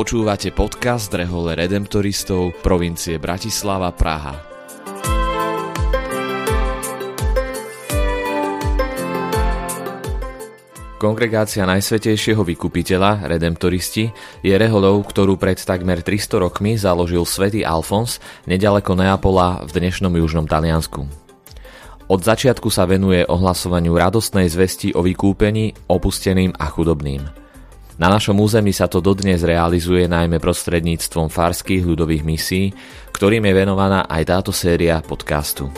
Počúvate podcast Rehole Redemptoristov provincie Bratislava Praha. Kongregácia Najsvetejšieho vykupiteľa, Redemptoristi, je reholou, ktorú pred takmer 300 rokmi založil svätý Alfons nedaleko Neapola v dnešnom južnom Taliansku. Od začiatku sa venuje ohlasovaniu radostnej zvesti o vykúpení opusteným a chudobným – na našom území sa to dodnes realizuje najmä prostredníctvom farských ľudových misií, ktorým je venovaná aj táto séria podcastu.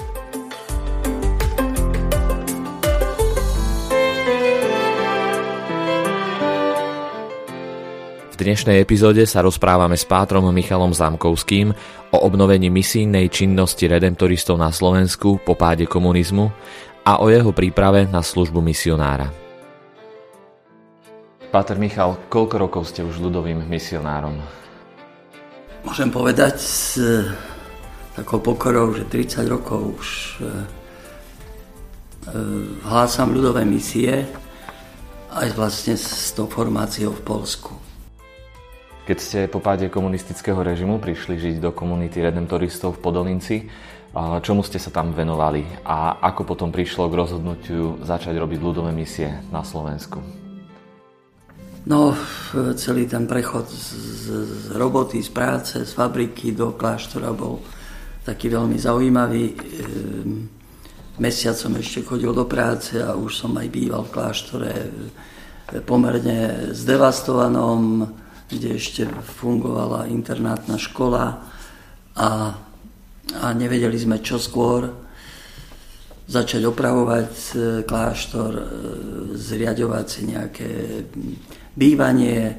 V dnešnej epizóde sa rozprávame s pátrom Michalom Zamkovským o obnovení misijnej činnosti redemptoristov na Slovensku po páde komunizmu a o jeho príprave na službu misionára. Páter Michal, koľko rokov ste už ľudovým misionárom? Môžem povedať s e, takou pokorou, že 30 rokov už e, e, hlásam ľudové misie aj vlastne s tou formáciou v Polsku. Keď ste po páde komunistického režimu prišli žiť do komunity redemptoristov v Podolinci, čomu ste sa tam venovali a ako potom prišlo k rozhodnutiu začať robiť ľudové misie na Slovensku? No, celý ten prechod z, z roboty, z práce, z fabriky do kláštora bol taký veľmi zaujímavý. Ehm, mesiac som ešte chodil do práce a už som aj býval v kláštore pomerne zdevastovanom, kde ešte fungovala internátna škola a, a nevedeli sme čo skôr začať opravovať e, kláštor, e, zriadovať si nejaké bývanie. E,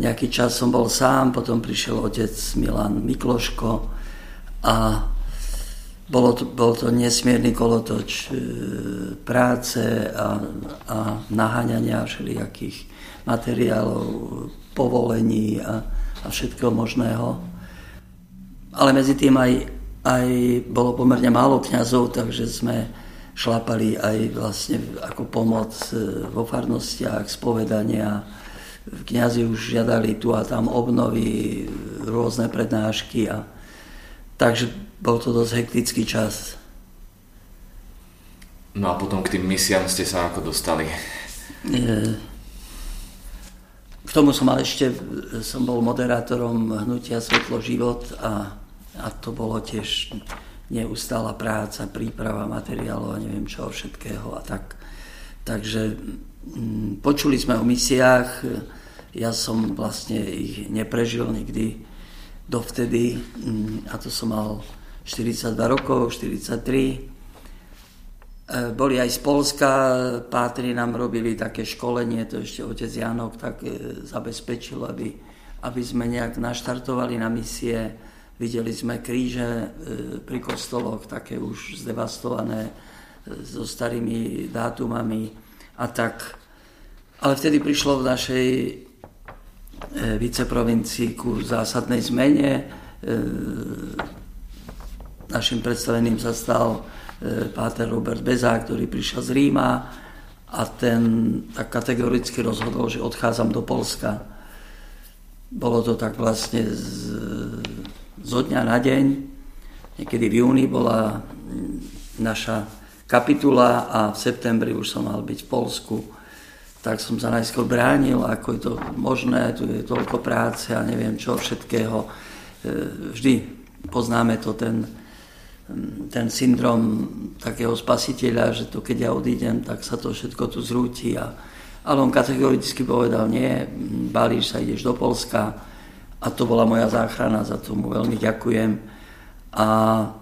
nejaký čas som bol sám, potom prišiel otec Milan Mikloško a bolo to, bol to nesmierny kolotoč e, práce a, a naháňania všelijakých materiálov, povolení a, a všetkého možného. Ale medzi tým aj, aj bolo pomerne málo kňazov, takže sme šlapali aj vlastne ako pomoc e, vo farnostiach, spovedania. Kňazi už žiadali tu a tam obnovy, rôzne prednášky. A... Takže bol to dosť hektický čas. No a potom k tým misiám ste sa ako dostali? K tomu som ale ešte, som bol moderátorom hnutia Svetlo život a, a to bolo tiež neustála práca, príprava materiálov a neviem čo všetkého a tak. Takže mm, počuli sme o misiách, ja som vlastne ich neprežil nikdy dovtedy mm, a to som mal 42 rokov, 43. E, boli aj z Polska, pátri nám robili také školenie, to ešte otec Janok tak e, zabezpečil, aby, aby sme nejak naštartovali na misie Videli sme kríže e, pri kostoloch, také už zdevastované, e, so starými dátumami a tak. Ale vtedy prišlo v našej e, viceprovincii ku zásadnej zmene. Našim predstaveným sa stal páter Robert Beza, ktorý prišiel z Ríma a ten tak kategoricky rozhodol, že odchádzam do Polska. Bolo to tak vlastne z, zo dňa na deň. Niekedy v júni bola naša kapitula a v septembri už som mal byť v Polsku. Tak som sa najskôr bránil, ako je to možné, tu je toľko práce a neviem čo všetkého. E, vždy poznáme to, ten, ten syndrom takého spasiteľa, že to keď ja odídem, tak sa to všetko tu zrúti. A, ale on kategoricky povedal, nie, balíš sa, ideš do Polska, a to bola moja záchrana, za to mu veľmi ďakujem. A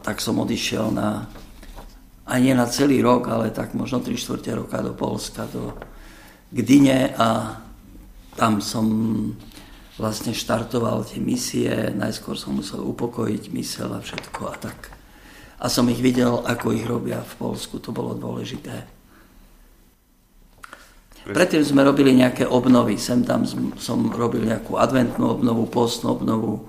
tak som odišiel na, aj nie na celý rok, ale tak možno 3 čtvrte roka do Polska, do Gdyne a tam som vlastne štartoval tie misie, najskôr som musel upokojiť mysel a všetko a tak. A som ich videl, ako ich robia v Polsku, to bolo dôležité. Predtým sme robili nejaké obnovy, sem tam som robil nejakú adventnú obnovu, postnú obnovu,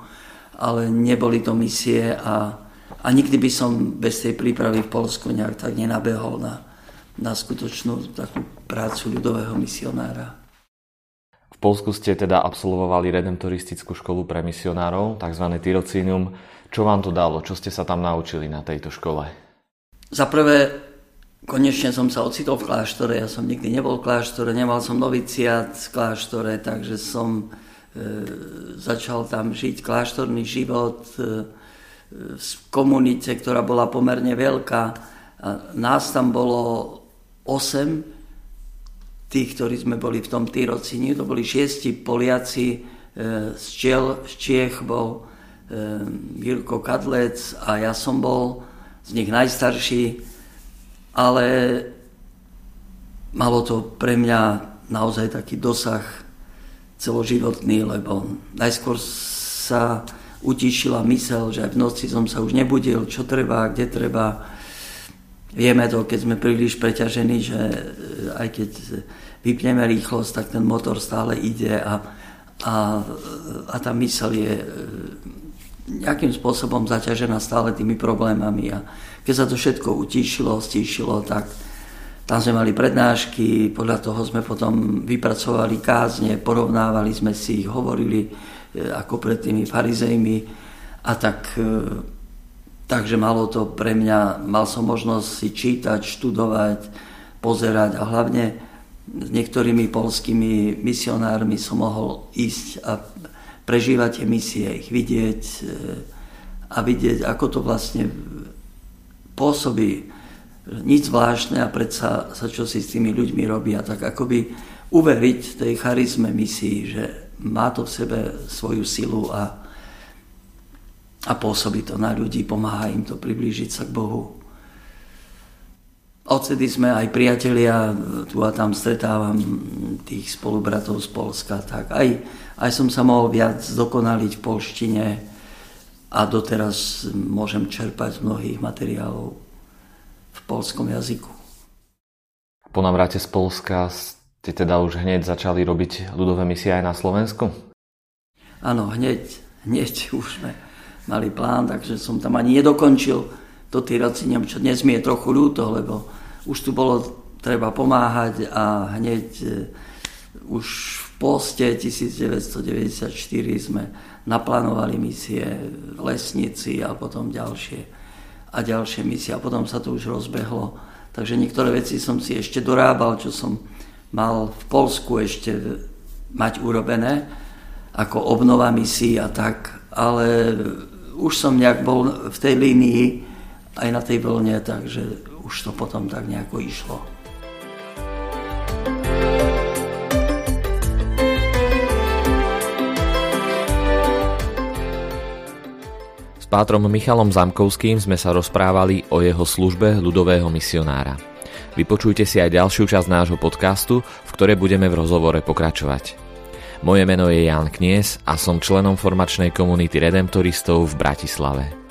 ale neboli to misie a, a nikdy by som bez tej prípravy v Polsku nejak tak nenabehol na, na skutočnú takú prácu ľudového misionára. V Polsku ste teda absolvovali redemptoristickú školu pre misionárov, tzv. Tyrocínium. Čo vám to dalo? Čo ste sa tam naučili na tejto škole? Za prvé, konečne som sa ocitol v kláštore. Ja som nikdy nebol v kláštore, nemal som noviciat v kláštore, takže som e, začal tam žiť kláštorný život e, v komunite, ktorá bola pomerne veľká. A nás tam bolo 8 tých, ktorí sme boli v tom Tyrocini, to boli šiesti Poliaci, e, z, Čiel, z Čiech bol Jirko e, Kadlec a ja som bol z nich najstarší, ale malo to pre mňa naozaj taký dosah celoživotný, lebo najskôr sa utišila mysel, že aj v noci som sa už nebudil, čo treba, kde treba. Vieme to, keď sme príliš preťažení, že aj keď vypneme rýchlosť, tak ten motor stále ide a, a, a tá mysl je e, nejakým spôsobom zaťažená stále tými problémami a keď sa to všetko utíšilo, stíšilo, tak tam sme mali prednášky, podľa toho sme potom vypracovali kázne, porovnávali sme si ich, hovorili e, ako pred tými farizejmi a tak, e, takže malo to pre mňa, mal som možnosť si čítať, študovať, pozerať a hlavne s niektorými polskými misionármi som mohol ísť a prežívať tie misie, ich vidieť e, a vidieť, ako to vlastne pôsobí. Nič zvláštne a predsa sa čo si s tými ľuďmi robí a tak akoby uveriť tej charizme misii, že má to v sebe svoju silu a, a pôsobí to na ľudí, pomáha im to priblížiť sa k Bohu. Odtedy sme aj priatelia, tu a tam stretávam tých spolubratov z Polska, tak aj, aj som sa mohol viac dokonaliť v polštine a doteraz môžem čerpať z mnohých materiálov v polskom jazyku. Po návrate z Polska ste teda už hneď začali robiť ľudové misie aj na Slovensku? Áno, hneď, hneď už sme mali plán, takže som tam ani nedokončil to Tyrocinium, čo dnes mi je trochu ľúto, lebo už tu bolo treba pomáhať a hneď e, už v poste 1994 sme naplánovali misie v Lesnici a potom ďalšie a ďalšie misie a potom sa to už rozbehlo. Takže niektoré veci som si ešte dorábal, čo som mal v Polsku ešte mať urobené ako obnova misií a tak, ale už som nejak bol v tej línii aj na tej vlne, takže už to potom tak nejako išlo. S pátrom Michalom Zamkovským sme sa rozprávali o jeho službe ľudového misionára. Vypočujte si aj ďalšiu časť nášho podcastu, v ktorej budeme v rozhovore pokračovať. Moje meno je Jan Knies a som členom formačnej komunity redemptoristov v Bratislave.